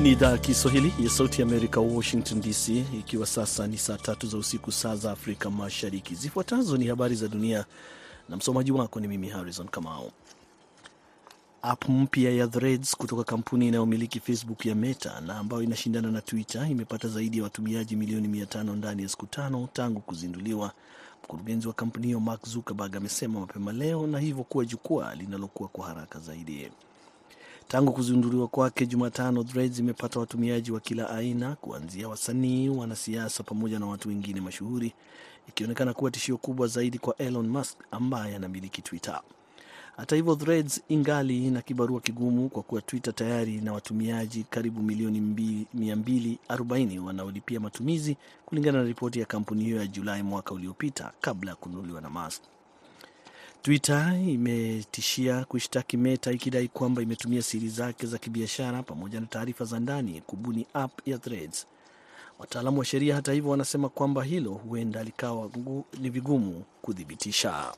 Hii ni idhaa ya Kiswahili ya Sauti Amerika, Washington DC, ikiwa sasa ni saa tatu za usiku, saa za Afrika Mashariki. Zifuatazo ni habari za dunia na msomaji wako ni mimi Harrison Kamao. App mpya ya Threads kutoka kampuni inayomiliki Facebook ya Meta na ambayo inashindana na Twitter imepata zaidi ya watumiaji milioni mia tano ndani ya siku tano tangu kuzinduliwa. Mkurugenzi wa kampuni hiyo Mark Zuckerberg amesema mapema leo, na hivyo kuwa jukwaa linalokuwa kwa haraka zaidi. Tangu kuzinduliwa kwake Jumatano, Threads imepata watumiaji wa kila aina, kuanzia wasanii, wanasiasa pamoja na watu wengine mashuhuri, ikionekana kuwa tishio kubwa zaidi kwa Elon Musk ambaye anamiliki Twitter. Hata hivyo, Threads ingali na kibarua kigumu kwa kuwa Twitter tayari na watumiaji karibu milioni 240 wanaolipia matumizi, kulingana na ripoti ya kampuni hiyo ya Julai mwaka uliopita, kabla ya kununuliwa na Musk. Twitter imetishia kushtaki Meta ikidai kwamba imetumia siri zake za kibiashara pamoja na taarifa za ndani kubuni app ya Threads. Wataalamu wa sheria, hata hivyo, wanasema kwamba hilo huenda likawa ni vigumu kuthibitisha.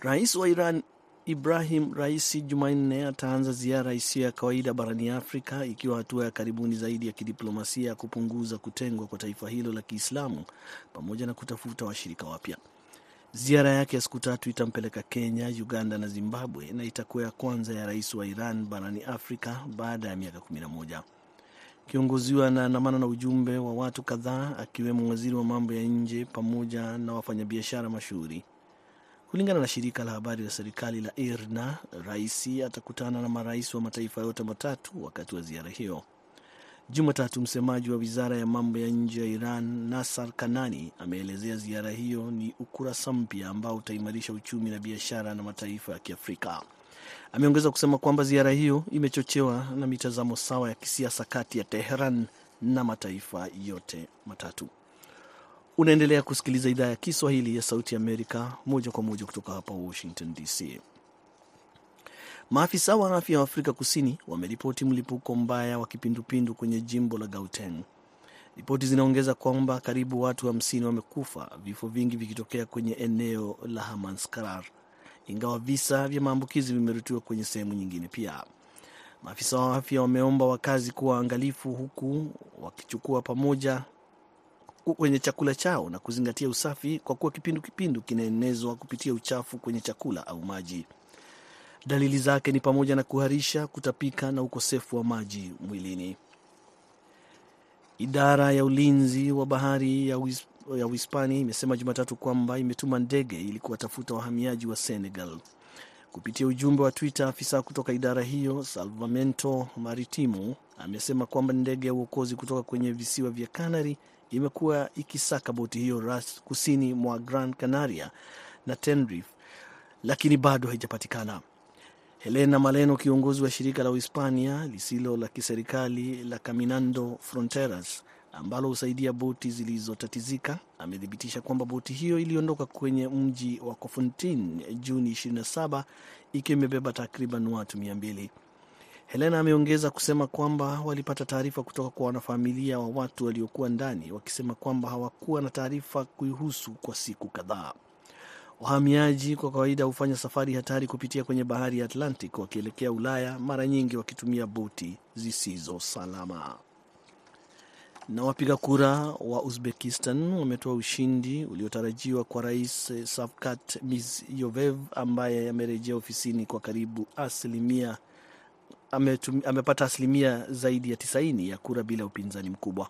Rais wa Iran Ibrahim Raisi Jumanne ataanza ziara isiyo ya kawaida barani Afrika, ikiwa hatua ya karibuni zaidi ya kidiplomasia ya kupunguza kutengwa kwa taifa hilo la Kiislamu pamoja na kutafuta washirika wapya. Ziara yake ya siku tatu itampeleka Kenya, Uganda na Zimbabwe na itakuwa ya kwanza ya rais wa Iran barani Afrika baada ya miaka 11. Kiongozi huyo anaandamana na ujumbe wa watu kadhaa akiwemo waziri wa mambo ya nje pamoja na wafanyabiashara mashuhuri. Kulingana na shirika la habari la serikali la IRNA, rais atakutana na marais wa mataifa yote matatu wakati wa ziara hiyo. Jumatatu, msemaji wa wizara ya mambo ya nje ya Iran Nasar Kanani ameelezea ziara hiyo ni ukurasa mpya ambao utaimarisha uchumi na biashara na mataifa ya Kiafrika. Ameongeza kusema kwamba ziara hiyo imechochewa na mitazamo sawa ya kisiasa kati ya Teheran na mataifa yote matatu. Unaendelea kusikiliza idhaa ya Kiswahili ya Sauti ya Amerika moja kwa moja kutoka hapa Washington DC. Maafisa wa afya wa Afrika Kusini wameripoti mlipuko mbaya wa kipindupindu kwenye jimbo la Gauteng. Ripoti zinaongeza kwamba karibu watu hamsini wa wamekufa, vifo vingi vikitokea kwenye eneo la Hamanskrar, ingawa visa vya maambukizi vimeripotiwa kwenye sehemu nyingine pia. Maafisa wa afya wameomba wakazi kuwa waangalifu, huku wakichukua pamoja kwenye chakula chao na kuzingatia usafi, kwa kuwa kipindu kipindu kinaenezwa kupitia uchafu kwenye chakula au maji. Dalili zake ni pamoja na kuharisha, kutapika na ukosefu wa maji mwilini. Idara ya ulinzi wa bahari ya ya Uhispania imesema Jumatatu kwamba imetuma ndege ili kuwatafuta wahamiaji wa Senegal. Kupitia ujumbe wa Twitter, afisa kutoka idara hiyo Salvamento Maritimo amesema kwamba ndege ya uokozi kutoka kwenye visiwa vya Canary imekuwa ikisaka boti hiyo ras kusini mwa Gran Canaria na Tenerife, lakini bado haijapatikana. Helena Maleno, kiongozi wa shirika la Uhispania lisilo la kiserikali la Caminando Fronteras ambalo husaidia boti zilizotatizika, amethibitisha kwamba boti hiyo iliondoka kwenye mji wa Cofontin Juni 27 ikiwa imebeba takriban watu 200. Helena ameongeza kusema kwamba walipata taarifa kutoka kwa wanafamilia wa watu waliokuwa ndani wakisema kwamba hawakuwa na taarifa kuihusu kwa siku kadhaa. Wahamiaji kwa kawaida hufanya safari hatari kupitia kwenye bahari ya Atlantic wakielekea Ulaya, mara nyingi wakitumia boti zisizo salama. Na wapiga kura wa Uzbekistan wametoa ushindi uliotarajiwa kwa Rais Shavkat Mirziyoyev ambaye amerejea ofisini kwa karibu asilimia ametum, amepata asilimia zaidi ya 90 ya kura bila upinzani mkubwa.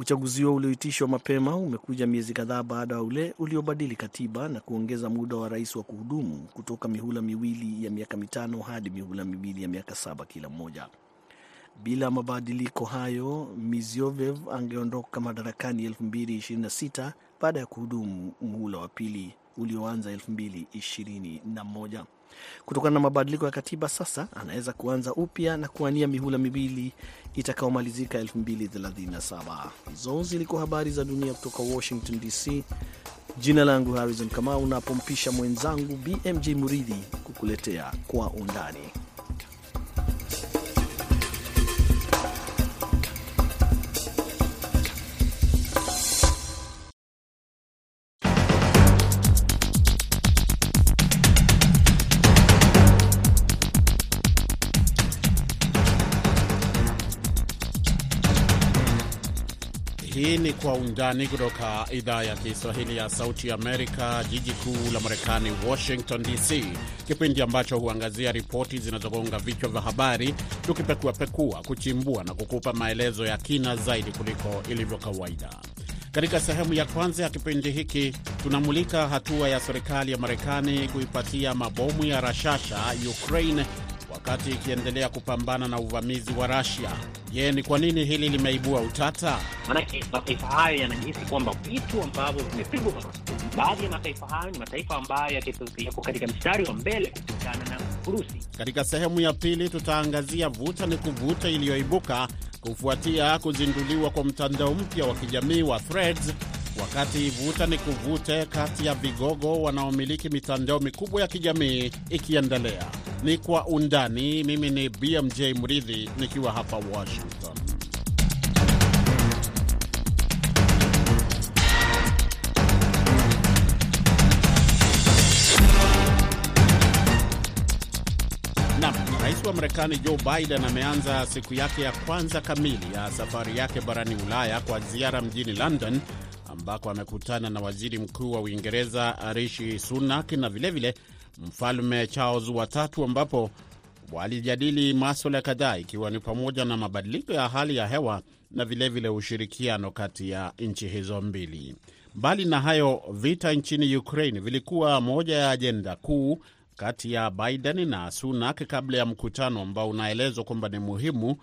Uchaguzi huo ulioitishwa mapema umekuja miezi kadhaa baada ya ule uliobadili katiba na kuongeza muda wa rais wa kuhudumu kutoka mihula miwili ya miaka mitano hadi mihula miwili ya miaka saba kila mmoja. Bila mabadiliko hayo, Mirziyoyev angeondoka madarakani 2026 baada ya kuhudumu muhula wa pili ulioanza 2021. Kutokana na mabadiliko ya katiba, sasa anaweza kuanza upya na kuania mihula miwili itakaomalizika 2037. Hizo zilikuwa habari za dunia kutoka Washington DC. Jina langu Harrison Kamau, napompisha mwenzangu BMJ Muridhi kukuletea kwa undani. Ni Kwa Undani kutoka idhaa ya Kiswahili ya Sauti Amerika, jiji kuu la Marekani, Washington DC, kipindi ambacho huangazia ripoti zinazogonga vichwa vya habari, tukipekuapekua, kuchimbua na kukupa maelezo ya kina zaidi kuliko ilivyo kawaida. Katika sehemu ya kwanza ya kipindi hiki tunamulika hatua ya serikali ya Marekani kuipatia mabomu ya rashasha Ukraine wakati ikiendelea kupambana na uvamizi wa Russia. Je, ni kwa nini hili limeibua utata? Maanake mataifa hayo yanajihisi kwamba vitu ambavyo vimepigwa baadhi ya mataifa hayo ni mataifa ambayo yako katika mstari wa mbele kupigana na Urusi. Katika sehemu ya pili tutaangazia vuta ni kuvuta iliyoibuka kufuatia kuzinduliwa kwa mtandao mpya wa kijamii wa Threads, wakati vuta ni kuvute kati ya vigogo wanaomiliki mitandao mikubwa ya kijamii ikiendelea. Ni kwa undani. Mimi ni BMJ Mridhi nikiwa hapa Washington. Nam, rais wa Marekani Joe Biden ameanza siku yake ya kwanza kamili ya safari yake barani Ulaya kwa ziara mjini London ambako amekutana na waziri mkuu wa Uingereza Rishi Sunak na vilevile mfalme Charles watatu ambapo walijadili maswala kadhaa ikiwa ni pamoja na mabadiliko ya hali ya hewa na vilevile vile ushirikiano kati ya nchi hizo mbili. Mbali na hayo, vita nchini Ukraine vilikuwa moja ya ajenda kuu kati ya Biden na Sunak kabla ya mkutano ambao unaelezwa kwamba ni muhimu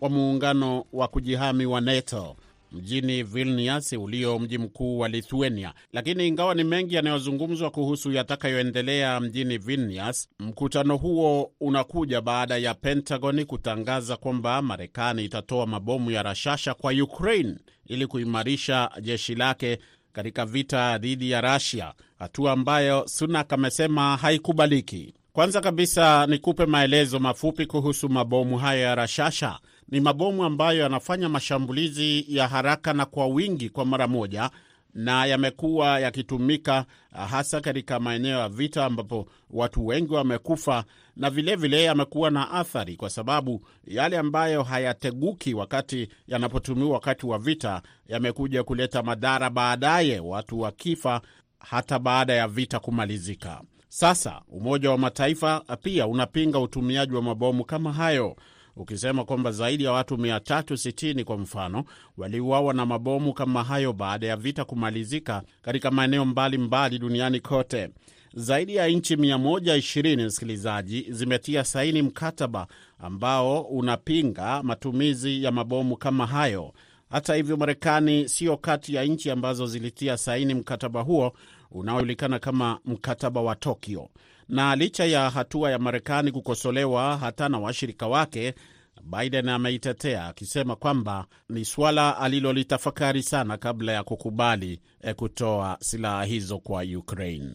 wa muungano wa kujihami wa NATO mjini Vilnius ulio mji mkuu wa Lithuania. Lakini ingawa ni mengi yanayozungumzwa kuhusu yatakayoendelea mjini Vilnius, mkutano huo unakuja baada ya Pentagoni kutangaza kwamba Marekani itatoa mabomu ya rashasha kwa Ukraine ili kuimarisha jeshi lake katika vita dhidi ya Russia, hatua ambayo Sunak amesema haikubaliki. Kwanza kabisa nikupe maelezo mafupi kuhusu mabomu hayo ya rashasha. Ni mabomu ambayo yanafanya mashambulizi ya haraka na kwa wingi kwa mara moja, na yamekuwa yakitumika hasa katika maeneo ya vita ambapo watu wengi wamekufa, na vilevile yamekuwa na athari, kwa sababu yale ambayo hayateguki wakati yanapotumiwa wakati wa vita yamekuja kuleta madhara baadaye, watu wakifa hata baada ya vita kumalizika. Sasa Umoja wa Mataifa pia unapinga utumiaji wa mabomu kama hayo ukisema kwamba zaidi ya watu 360 kwa mfano waliuawa na mabomu kama hayo baada ya vita kumalizika katika maeneo mbalimbali duniani kote. Zaidi ya nchi 120, msikilizaji, zimetia saini mkataba ambao unapinga matumizi ya mabomu kama hayo. Hata hivyo, Marekani sio kati ya nchi ambazo zilitia saini mkataba huo unaojulikana kama mkataba wa Tokyo. Na licha ya hatua ya Marekani kukosolewa hata na washirika wake, Biden ameitetea akisema kwamba ni suala alilolitafakari sana kabla ya kukubali kutoa silaha hizo kwa Ukraine.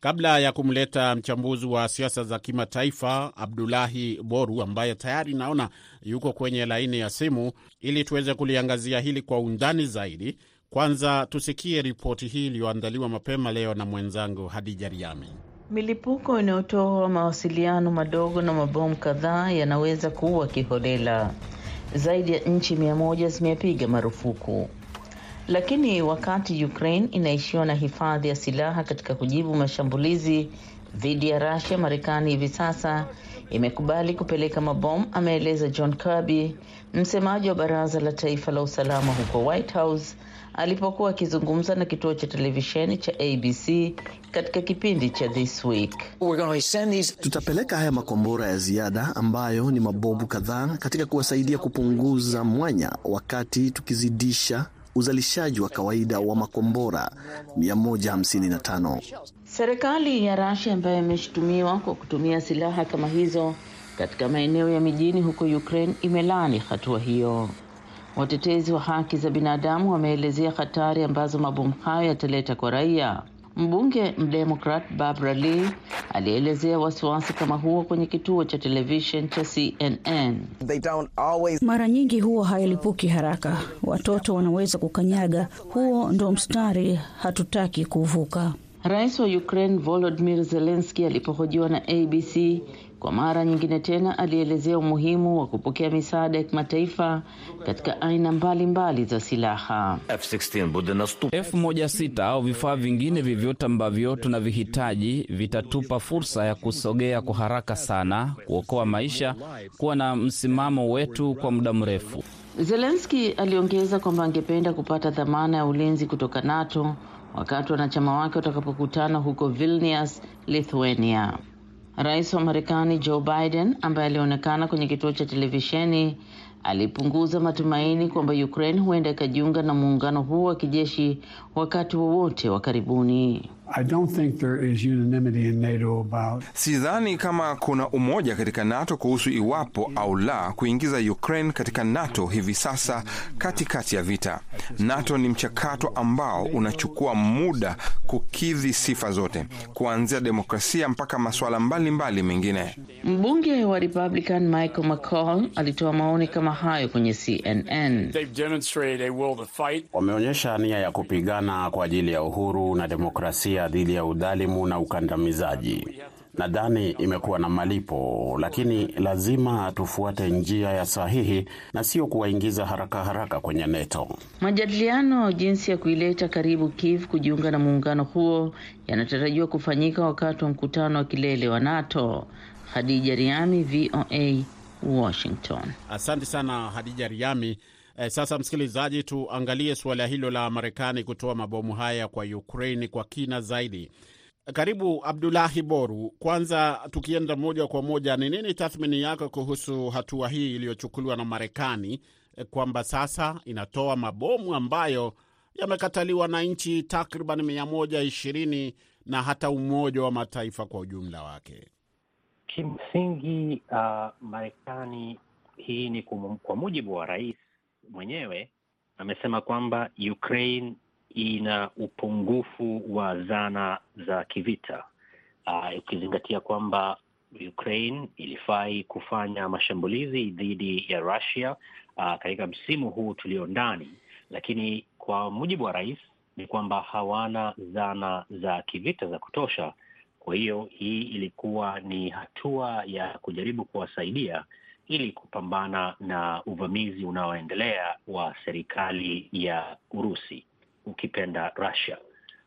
Kabla ya kumleta mchambuzi wa siasa za kimataifa Abdulahi Boru ambaye tayari naona yuko kwenye laini ya simu ili tuweze kuliangazia hili kwa undani zaidi, kwanza tusikie ripoti hii iliyoandaliwa mapema leo na mwenzangu Hadija Riami. Milipuko inayotoa mawasiliano madogo na mabomu kadhaa yanaweza kuua kiholela. Zaidi ya nchi mia moja zimepiga marufuku. Lakini wakati Ukraine inaishiwa na hifadhi ya silaha katika kujibu mashambulizi dhidi ya Russia, Marekani hivi sasa imekubali kupeleka mabomu, ameeleza John Kirby, msemaji wa Baraza la Taifa la Usalama huko White House alipokuwa akizungumza na kituo cha televisheni cha ABC katika kipindi cha This Week. These... tutapeleka haya makombora ya ziada ambayo ni mabobu kadhaa katika kuwasaidia kupunguza mwanya, wakati tukizidisha uzalishaji wa kawaida wa makombora 155. Serikali ya Russia ambayo imeshutumiwa kwa kutumia silaha kama hizo katika maeneo ya mijini huko Ukraine imelaani hatua hiyo. Watetezi wa haki za binadamu wameelezea hatari ambazo mabomu hayo yataleta kwa raia. Mbunge mdemokrat Barbara Lee alielezea wasiwasi kama huo kwenye kituo cha televishen cha CNN. Always... mara nyingi huwa hayalipuki haraka, watoto wanaweza kukanyaga. Huo ndo mstari hatutaki kuvuka. Rais wa Ukraine Volodymyr Zelensky alipohojiwa na ABC kwa mara nyingine tena alielezea umuhimu wa kupokea misaada ya kimataifa katika aina mbalimbali mbali za silaha. F16 au vifaa vingine vyovyote ambavyo tunavihitaji vitatupa fursa ya kusogea kwa haraka sana, kuokoa maisha, kuwa na msimamo wetu kwa muda mrefu. Zelenski aliongeza kwamba angependa kupata dhamana ya ulinzi kutoka NATO wakati wanachama wake watakapokutana huko Vilnius, Lithuania. Rais wa Marekani Joe Biden ambaye alionekana kwenye kituo cha televisheni alipunguza matumaini kwamba Ukraine huenda ikajiunga na muungano huo wa kijeshi wakati wowote wa, wa about... Sidhani kama kuna umoja katika NATO kuhusu iwapo au la kuingiza Ukraine katika NATO hivi sasa katikati ya vita. NATO ni mchakato ambao unachukua muda kukidhi sifa zote, kuanzia demokrasia mpaka masuala mbalimbali mengine. Mbunge wa Republican Michael McCall alitoa maoni kama hayo kwenye CNN. Wameonyesha nia ya kupigana kwa ajili ya uhuru na demokrasia dhidi ya udhalimu na ukandamizaji. Nadhani imekuwa na malipo, lakini lazima tufuate njia ya sahihi na sio kuwaingiza haraka haraka kwenye NATO. Majadiliano jinsi ya kuileta karibu Kiev kujiunga na muungano huo yanatarajiwa kufanyika wakati wa mkutano wa kilele wa NATO. Hadija Riami, VOA, Washington. Asante sana Hadija Riami. Eh, sasa msikilizaji, tuangalie suala hilo la Marekani kutoa mabomu haya kwa Ukraine kwa kina zaidi. Karibu Abdulahi Boru. Kwanza tukienda moja kwa moja, ni nini tathmini yako kuhusu hatua hii iliyochukuliwa na Marekani eh, kwamba sasa inatoa mabomu ambayo yamekataliwa na nchi takriban mia moja ishirini na hata Umoja wa Mataifa kwa ujumla wake? Kimsingi uh, Marekani hii ni kwa mujibu wa rais mwenyewe amesema kwamba Ukraine ina upungufu wa zana za kivita uh, ukizingatia kwamba Ukraine ilifai kufanya mashambulizi dhidi ya Russia uh, katika msimu huu tulio ndani, lakini kwa mujibu wa rais ni kwamba hawana zana za kivita za kutosha. Kwa hiyo hii ilikuwa ni hatua ya kujaribu kuwasaidia ili kupambana na uvamizi unaoendelea wa serikali ya Urusi, ukipenda Russia.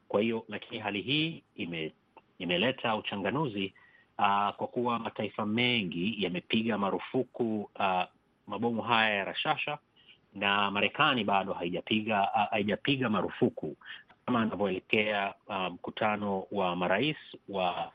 Kwa hiyo lakini hali hii ime, imeleta uchanganuzi uh, kwa kuwa mataifa mengi yamepiga marufuku uh, mabomu haya ya rashasha na Marekani bado haijapiga uh, haijapiga marufuku kama anavyoelekea mkutano um, wa marais wa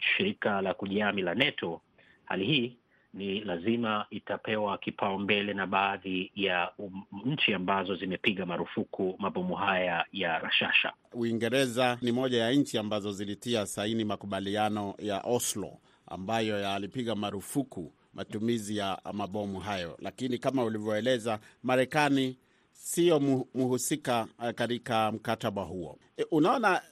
shirika la kujihami la NATO. Hali hii ni lazima itapewa kipaumbele na baadhi ya um, nchi ambazo zimepiga marufuku mabomu haya ya rashasha. Uingereza ni moja ya nchi ambazo zilitia saini makubaliano ya Oslo ambayo yalipiga marufuku matumizi ya mabomu hayo, lakini kama ulivyoeleza, Marekani siyo mhusika katika mkataba huo. E, unaona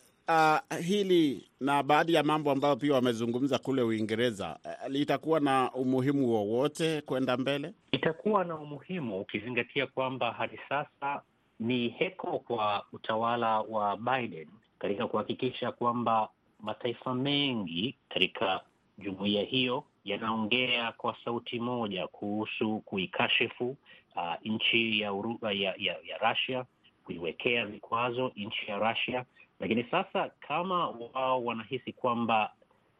uh, hili na baadhi ya mambo ambayo pia wamezungumza kule Uingereza uh, litakuwa na umuhimu wowote kwenda mbele? Itakuwa na umuhimu ukizingatia kwamba hadi sasa ni heko kwa utawala wa Biden katika kuhakikisha kwamba mataifa mengi katika jumuiya hiyo yanaongea kwa sauti moja kuhusu kuikashifu uh, nchi ya, ya, ya, ya Russia, kuiwekea vikwazo nchi ya Russia. Lakini sasa kama wao wanahisi kwamba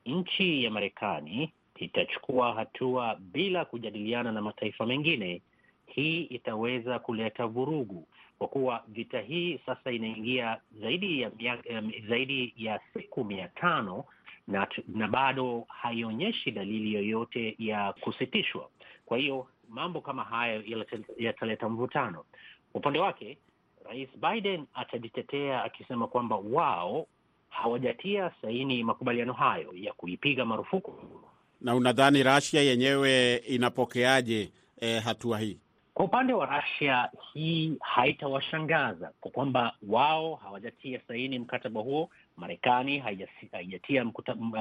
nchi ya Marekani itachukua hatua bila kujadiliana na mataifa mengine, hii itaweza kuleta vurugu, kwa kuwa vita hii sasa inaingia zaidi ya zaidi ya siku mia tano na, na bado haionyeshi dalili yoyote ya kusitishwa. Kwa hiyo mambo kama hayo yataleta mvutano. Upande wake Rais Biden atajitetea akisema kwamba wao hawajatia saini makubaliano hayo ya kuipiga marufuku. Na unadhani Russia yenyewe inapokeaje eh, hatua hii? Kwa upande wa Russia hii haitawashangaza kwa kwamba wao hawajatia saini mkataba huo. Marekani haijatia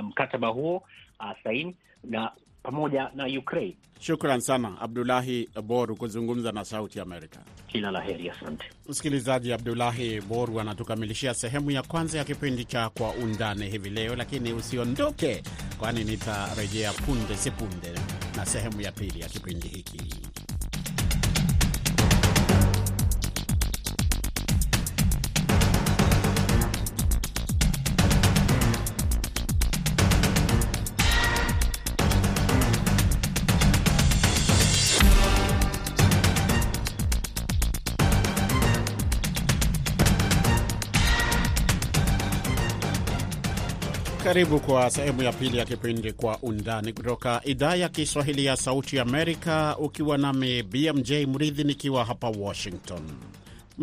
mkataba huo uh, saini na pamoja na Ukraine. Shukran sana Abdulahi Boru kuzungumza na Sauti Amerika. Kila la heri, asante msikilizaji. Abdulahi Boru anatukamilishia sehemu ya kwanza ya kipindi cha Kwa Undani hivi leo, lakini usiondoke, kwani nitarejea punde si punde na sehemu ya pili ya kipindi hiki. Karibu kwa sehemu ya pili ya kipindi Kwa Undani kutoka idhaa ya Kiswahili ya Sauti Amerika, ukiwa nami BMJ Mridhi nikiwa hapa Washington.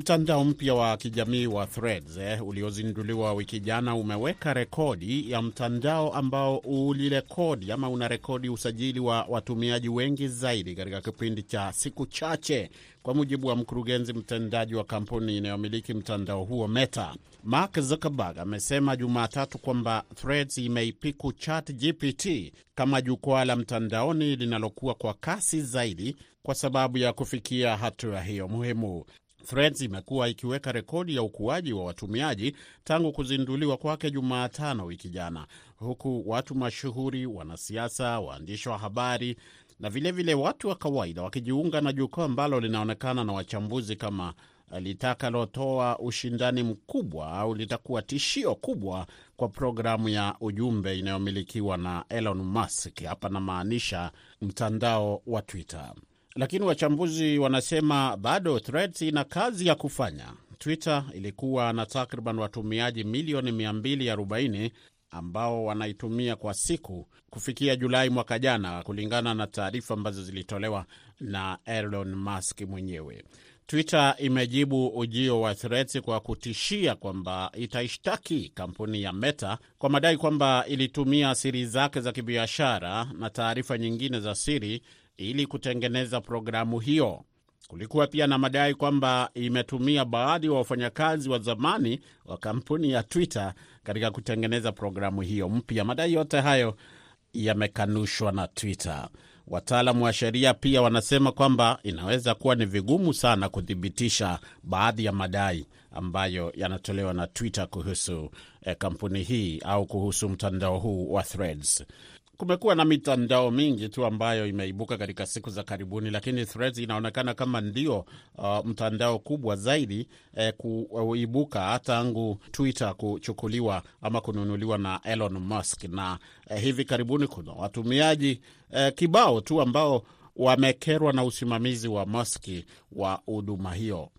Mtandao mpya wa kijamii wa Threads eh, uliozinduliwa wiki jana umeweka rekodi ya mtandao ambao ulirekodi ama unarekodi usajili wa watumiaji wengi zaidi katika kipindi cha siku chache, kwa mujibu wa mkurugenzi mtendaji wa kampuni inayomiliki mtandao huo Meta. Mark Zuckerberg amesema Jumatatu kwamba Threads imeipiku ChatGPT kama jukwaa la mtandaoni linalokuwa kwa kasi zaidi kwa sababu ya kufikia hatua hiyo muhimu. Threads imekuwa ikiweka rekodi ya ukuaji wa watumiaji tangu kuzinduliwa kwake Jumatano wiki jana, huku watu mashuhuri, wanasiasa, waandishi wa habari na vilevile vile watu wa kawaida wakijiunga na jukwaa ambalo linaonekana na wachambuzi kama litakalotoa ushindani mkubwa au litakuwa tishio kubwa kwa programu ya ujumbe inayomilikiwa na Elon Musk. Hapa namaanisha mtandao wa Twitter. Lakini wachambuzi wanasema bado Threads ina kazi ya kufanya. Twitter ilikuwa na takriban watumiaji milioni 240 ambao wanaitumia kwa siku kufikia Julai mwaka jana, kulingana na taarifa ambazo zilitolewa na Elon Musk mwenyewe. Twitter imejibu ujio wa Threads kwa kutishia kwamba itaishtaki kampuni ya Meta kwa madai kwamba ilitumia siri zake za kibiashara na taarifa nyingine za siri ili kutengeneza programu hiyo. Kulikuwa pia na madai kwamba imetumia baadhi ya wafanyakazi wa zamani wa kampuni ya Twitter katika kutengeneza programu hiyo mpya. Madai yote hayo yamekanushwa na Twitter. Wataalamu wa sheria pia wanasema kwamba inaweza kuwa ni vigumu sana kuthibitisha baadhi ya madai ambayo yanatolewa na Twitter kuhusu eh, kampuni hii au kuhusu mtandao huu wa Threads. Kumekuwa na mitandao mingi tu ambayo imeibuka katika siku za karibuni, lakini Threads inaonekana kama ndio uh, mtandao kubwa zaidi eh, kuibuka tangu Twitter kuchukuliwa ama kununuliwa na Elon Musk, na eh, hivi karibuni kuna watumiaji eh, kibao tu ambao wamekerwa na usimamizi wa Musk wa huduma hiyo.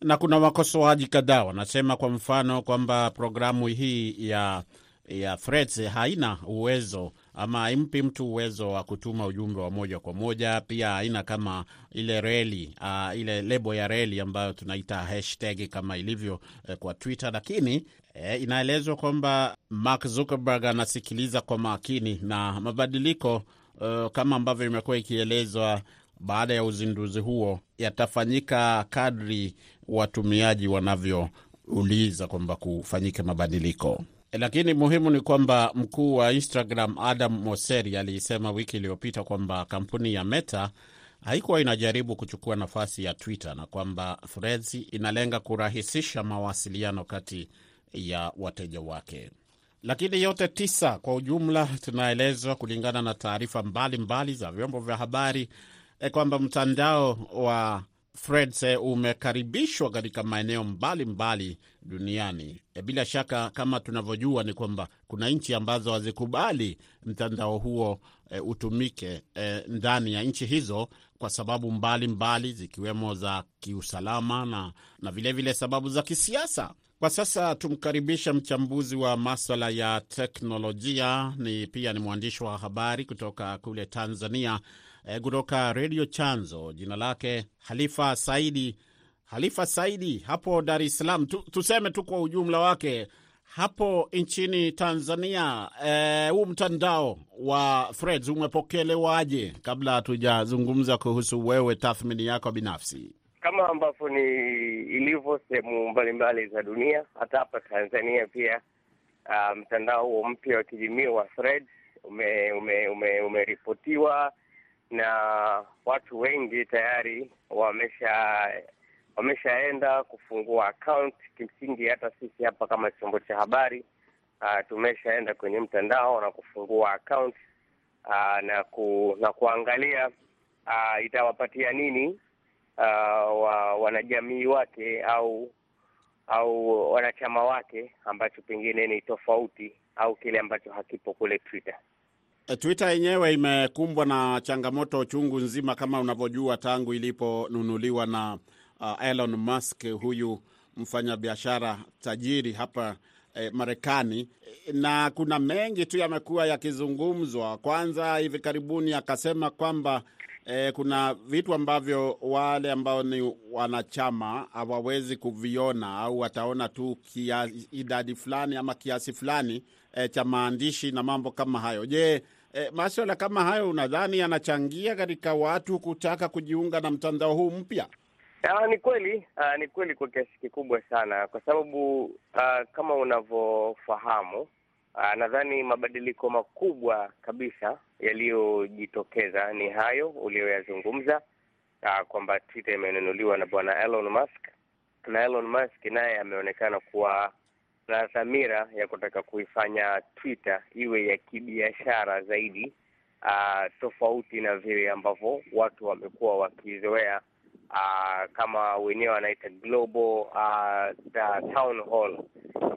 Na kuna wakosoaji kadhaa wanasema, kwa mfano kwamba programu hii ya ya Threads haina uwezo ama haimpi mtu uwezo wa kutuma ujumbe wa moja kwa moja. Pia haina kama ile reli uh, ile lebo ya reli ambayo tunaita hashtag kama ilivyo eh, kwa Twitter, lakini eh, inaelezwa kwamba Mark Zuckerberg anasikiliza kwa makini na mabadiliko uh, kama ambavyo imekuwa ikielezwa baada ya uzinduzi huo yatafanyika kadri watumiaji wanavyouliza kwamba kufanyike mabadiliko. Lakini muhimu ni kwamba mkuu wa Instagram Adam Mosseri alisema wiki iliyopita kwamba kampuni ya Meta haikuwa inajaribu kuchukua nafasi ya Twitter na kwamba Threads inalenga kurahisisha mawasiliano kati ya wateja wake. Lakini yote tisa kwa ujumla, tunaelezwa kulingana na taarifa mbalimbali za vyombo vya habari e, kwamba mtandao wa Threads umekaribishwa katika maeneo mbalimbali duniani. E, bila shaka kama tunavyojua ni kwamba kuna nchi ambazo hazikubali mtandao huo e, utumike e, ndani ya nchi hizo kwa sababu mbalimbali mbali, zikiwemo za kiusalama na, na vilevile vile sababu za kisiasa. Kwa sasa tumkaribisha mchambuzi wa maswala ya teknolojia, ni pia ni mwandishi wa habari kutoka kule Tanzania kutoka redio Chanzo. Jina lake Halifa Saidi. Halifa Saidi, hapo Dar es Salaam tu, tuseme tu kwa ujumla wake hapo nchini Tanzania, huu e, mtandao wa Threads umepokelewaje? Kabla hatujazungumza kuhusu wewe, tathmini yako binafsi. Kama ambavyo ni ilivyo sehemu mbalimbali za dunia, hata hapa Tanzania pia uh, mtandao huo mpya wa kijamii wa Threads umeripotiwa ume, ume na watu wengi tayari wamesha wameshaenda kufungua account. Kimsingi hata sisi hapa kama chombo cha habari uh, tumeshaenda kwenye mtandao na kufungua account uh, na ku, na kuangalia uh, itawapatia nini uh, wa, wanajamii wake au au wanachama wake ambacho pengine ni tofauti au kile ambacho hakipo kule Twitter. Twitter yenyewe imekumbwa na changamoto chungu nzima kama unavyojua, tangu iliponunuliwa na uh, Elon Musk, huyu mfanyabiashara tajiri hapa eh, Marekani, na kuna mengi tu yamekuwa yakizungumzwa. Kwanza hivi karibuni akasema kwamba eh, kuna vitu ambavyo wale ambao ni wanachama hawawezi kuviona au wataona tu kia, idadi fulani ama kiasi fulani eh, cha maandishi na mambo kama hayo. Je, eh, maswala kama hayo unadhani yanachangia katika watu kutaka kujiunga na mtandao huu mpya? Uh, ni kweli uh, ni kweli kwa kiasi kikubwa sana, kwa sababu uh, kama unavyofahamu nadhani mabadiliko makubwa kabisa yaliyojitokeza ni hayo uliyoyazungumza, uh, kwamba Twitter imenunuliwa na bwana Elon Musk, na Elon Musk naye ameonekana kuwa na dhamira ya kutaka kuifanya Twitter iwe ya kibiashara zaidi, uh, tofauti na vile ambavyo watu wamekuwa wakizoea Uh, kama wenyewe wanaita global uh, town hall,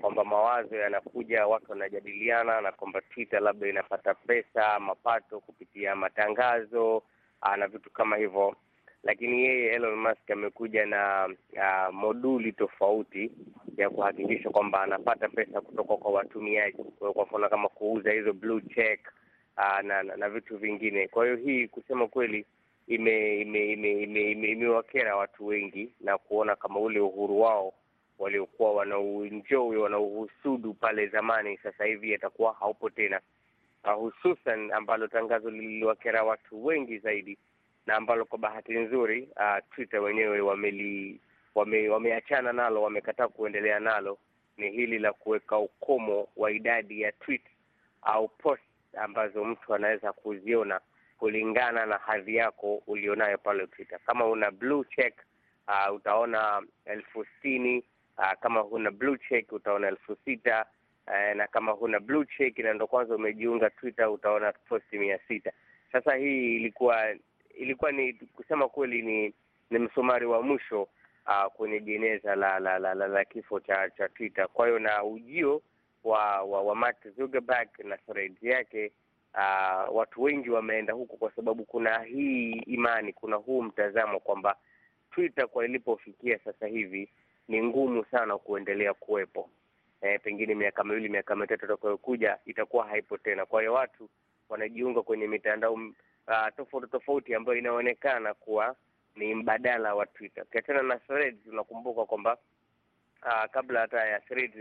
kwamba mawazo yanakuja, watu wanajadiliana, na kwamba Twitter labda inapata pesa mapato kupitia matangazo uh, na vitu kama hivyo, lakini yeye Elon Musk amekuja na uh, moduli tofauti ya kuhakikisha kwamba anapata pesa kutoka kwa watumiaji, kwa mfano kama kuuza hizo blue check uh, na, na, na vitu vingine. Kwa hiyo hii kusema kweli imewakera ime, ime, ime watu wengi na kuona kama ule uhuru wao waliokuwa wanauenjoy wanauhusudu pale zamani, sasa hivi yatakuwa haupo tena, uh, hususan ambalo tangazo liliwakera watu wengi zaidi na ambalo kwa bahati nzuri uh, Twitter wenyewe wameli wame, wameachana nalo, wamekataa kuendelea nalo, ni hili la kuweka ukomo wa idadi ya tweet au post ambazo mtu anaweza kuziona kulingana na hadhi yako ulionayo pale Twitter. Kama una blue check uh, utaona elfu sitini uh, kama huna blue check utaona elfu sita uh, na kama huna blue check na ndo kwanza umejiunga Twitter utaona posti mia sita. Sasa hii ilikuwa ilikuwa ni kusema kweli ni ni msumari wa mwisho uh, kwenye jeneza la la, la, la, la kifo cha cha Twitter. Kwa hiyo na ujio wa wa, wa Mark Zuckerberg na threads yake Uh, watu wengi wameenda huku kwa sababu kuna hii imani, kuna huu mtazamo kwamba Twitter kwa ilipofikia sasa hivi ni ngumu sana kuendelea kuwepo. E, pengine miaka miwili miaka mitatu itakayokuja itakuwa haipo tena. Kwa hiyo watu wanajiunga kwenye mitandao uh, tofauti tofauti ambayo inaonekana kuwa ni mbadala wa Twitter. Ukiachana na threads, unakumbuka kwamba uh, kabla hata ya threads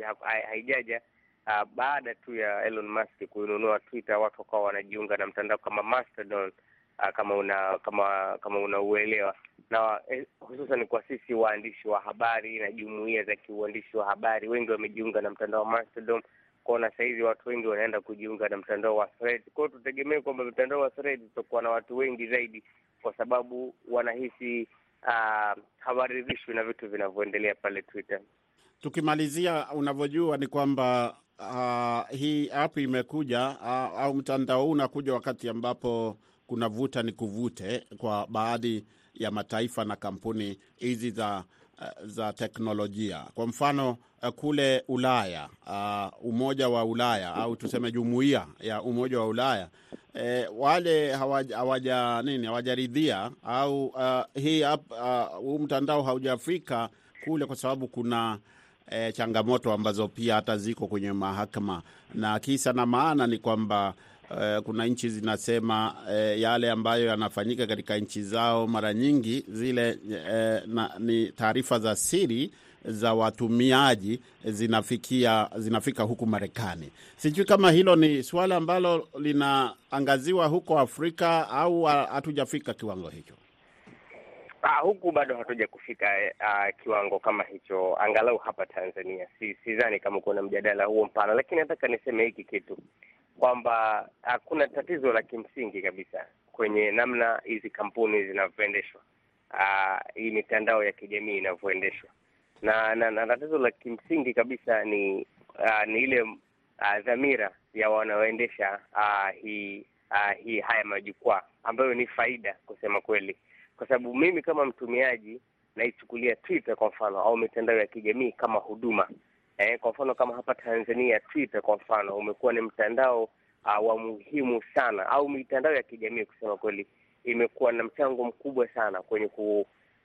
haijaja Uh, baada tu ya Elon Musk kuinunua Twitter watu wakawa wanajiunga na mtandao kama Mastodon uh, kama una kama kama unauelewa na eh, hususan kwa sisi waandishi wa habari na jumuiya za kiuandishi wa habari, wengi wamejiunga na mtandao wa Mastodon. Kwaona sahizi watu wengi wanaenda kujiunga na mtandao wa Thread. Kwa tutegemee kwamba mtandao wa Thread utakuwa na watu wengi zaidi, kwa sababu wanahisi uh, hawaridhishwi na vitu vinavyoendelea pale Twitter. Tukimalizia, unavyojua ni kwamba Uh, hii app imekuja uh, au mtandao huu unakuja wakati ambapo kuna vuta ni kuvute kwa baadhi ya mataifa na kampuni hizi za uh, za teknolojia. Kwa mfano uh, kule Ulaya uh, Umoja wa Ulaya au tuseme jumuiya ya Umoja wa Ulaya e, wale hawaja nini hawajaridhia au uh, hii huu uh, mtandao haujafika kule kwa sababu kuna E, changamoto ambazo pia hata ziko kwenye mahakama na kisa na maana ni kwamba e, kuna nchi zinasema e, yale ambayo yanafanyika katika nchi zao mara nyingi zile e, na, ni taarifa za siri za watumiaji zinafikia zinafika huku Marekani. Sijui kama hilo ni suala ambalo linaangaziwa huko Afrika au hatujafika kiwango hicho. Ah, huku bado hatuja kufika uh, kiwango kama hicho, angalau hapa Tanzania. Si sidhani kama kuna mjadala huo mpana, lakini nataka niseme hiki kitu kwamba kuna tatizo la kimsingi kabisa kwenye namna hizi kampuni zinavyoendeshwa, uh, hii mitandao ya kijamii inavyoendeshwa, na, na, tatizo la kimsingi kabisa ni uh, ni ile uh, dhamira ya wanaoendesha hii hii haya majukwaa ambayo ni faida kusema kweli kwa sababu mimi kama mtumiaji naichukulia Twitter kwa mfano au mitandao ya kijamii kama huduma eh, kwa mfano kama hapa Tanzania Twitter kwa mfano umekuwa ni mtandao uh, wa muhimu sana, au mitandao ya kijamii kusema kweli imekuwa na mchango mkubwa sana kwenye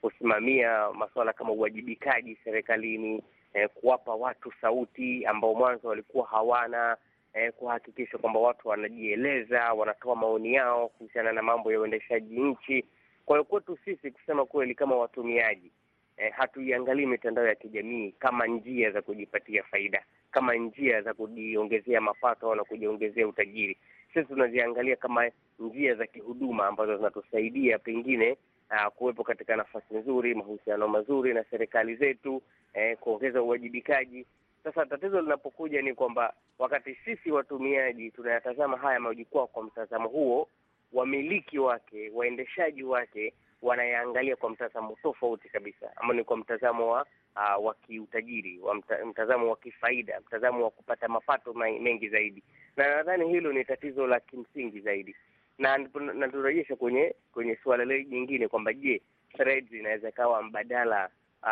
kusimamia masuala kama uwajibikaji serikalini, eh, kuwapa watu sauti ambao mwanzo walikuwa hawana eh, kuhakikisha kwamba watu wanajieleza, wanatoa maoni yao kuhusiana na mambo ya uendeshaji nchi. Kwa hiyo kwetu sisi kusema kweli, kama watumiaji eh, hatuiangalii mitandao ya kijamii kama njia za kujipatia faida, kama njia za kujiongezea mapato na kujiongezea utajiri. Sisi tunaziangalia kama njia za kihuduma ambazo zinatusaidia pengine uh, kuwepo katika nafasi nzuri, mahusiano mazuri na serikali zetu, eh, kuongeza uwajibikaji. Sasa tatizo linapokuja ni kwamba wakati sisi watumiaji tunayatazama haya majukwaa kwa mtazamo huo wamiliki wake, waendeshaji wake wanayaangalia kwa mtazamo tofauti kabisa, ama ni kwa mtazamo wa uh, wa kiutajiri, wa mta, mtazamo wa kifaida, mtazamo wa kupata mapato mengi zaidi, na nadhani hilo ni tatizo la kimsingi zaidi, na naturejesha kwenye kwenye suala lile jingine kwamba je, Threads inaweza ikawa mbadala uh,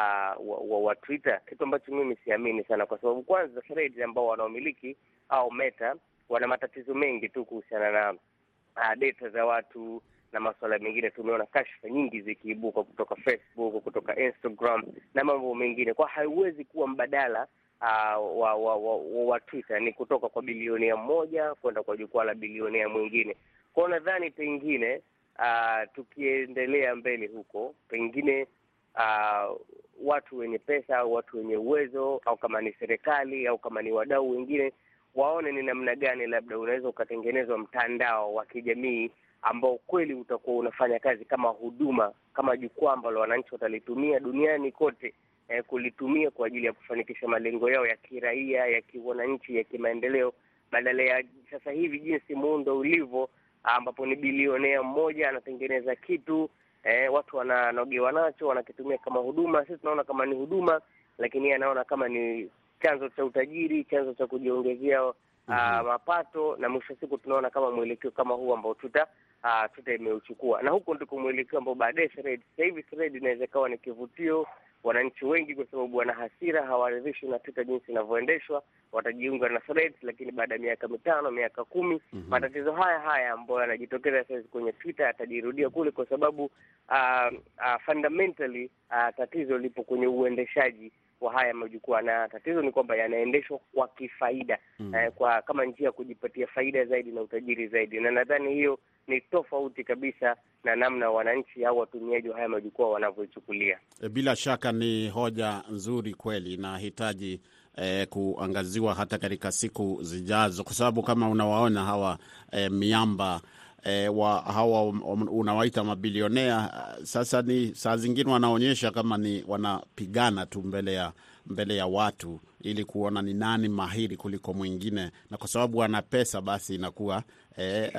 wa, wa, wa Twitter, kitu ambacho mimi siamini sana, kwa sababu kwanza Threads ambao wanaomiliki au Meta wana matatizo mengi tu kuhusiana na Uh, data za watu na masuala mengine. Tumeona kashfa nyingi zikiibuka kutoka Facebook, kutoka Instagram na mambo mengine, kwa haiwezi kuwa mbadala uh, wa, wa, wa, wa, wa Twitter. Ni kutoka kwa bilionea mmoja kwenda kwa jukwaa la bilionea mwingine. Kwao nadhani pengine uh, tukiendelea mbele huko, pengine uh, watu wenye pesa au watu wenye uwezo au kama ni serikali au kama ni wadau wengine waone ni namna gani labda unaweza ukatengenezwa mtandao wa kijamii ambao kweli utakuwa unafanya kazi kama huduma, kama jukwaa ambalo wananchi watalitumia duniani kote, eh, kulitumia kwa ajili ya kufanikisha malengo yao ya kiraia, ya kiwananchi, ya kimaendeleo, badala ya sasa hivi jinsi muundo ulivyo, ambapo ni bilionea mmoja anatengeneza kitu eh, watu wananogewa nacho, wanakitumia kama huduma. Sisi tunaona kama ni huduma, lakini yeye anaona kama ni chanzo cha utajiri, chanzo cha kujiongezea uh, mm-hmm. mapato, na mwisho wa siku tunaona kama mwelekeo kama huu ambao tuta uh, tuta imeuchukua, na huko ndiko mwelekeo ambao baadaye Thread, sasa hivi Thread inaweza ikawa ni kivutio. Wananchi wengi kwa sababu wana hasira, hawaridhishwi na Twitter jinsi inavyoendeshwa, watajiunga na Threads, lakini baada ya miaka mitano, miaka kumi, mm-hmm. matatizo haya haya ambayo yanajitokeza sasa kwenye Twitter yatajirudia kule, kwa sababu uh, uh, fundamentally uh, tatizo lipo kwenye uendeshaji wa haya majukwaa na tatizo ni kwamba yanaendeshwa kwa kifaida mm. eh, kwa kama njia ya kujipatia faida zaidi na utajiri zaidi, na nadhani hiyo ni tofauti kabisa na namna wananchi au watumiaji wa haya majukwaa wanavyoichukulia. Bila shaka ni hoja nzuri kweli, inahitaji eh, kuangaziwa hata katika siku zijazo, kwa sababu kama unawaona hawa eh, miamba E, wa hawa unawaita mabilionea sasa, ni saa zingine wanaonyesha kama ni wanapigana tu mbele ya mbele ya watu ili kuona ni nani mahiri kuliko mwingine, na kwa sababu wana pesa basi inakuwa e,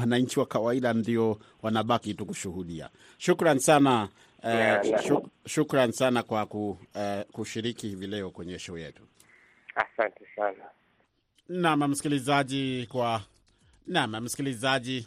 wananchi wa kawaida ndio wanabaki tu kushuhudia. Shukran sana e, shuk, shukran sana kwa ku, e, kushiriki hivi leo kwenye show yetu. Asante sana. Naam msikilizaji, kwa naam msikilizaji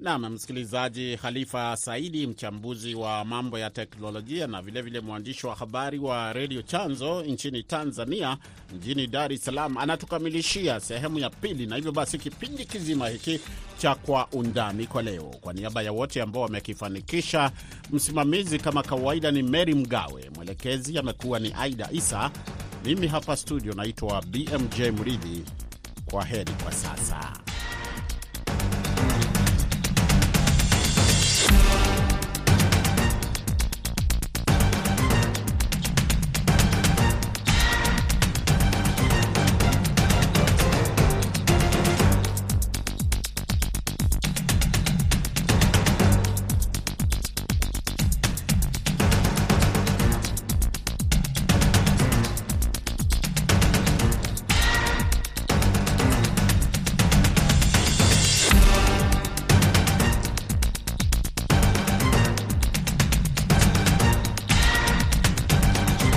Nam msikilizaji, Khalifa Saidi, mchambuzi wa mambo ya teknolojia na vilevile mwandishi wa habari wa redio Chanzo nchini Tanzania, mjini Dar es Salaam, anatukamilishia sehemu ya pili, na hivyo basi kipindi kizima hiki cha Kwa Undani kwa leo, kwa niaba ya wote ambao wamekifanikisha, msimamizi kama kawaida ni Mary Mgawe, mwelekezi amekuwa ni Aida Isa, mimi hapa studio naitwa BMJ Mridhi. Kwa heri kwa sasa.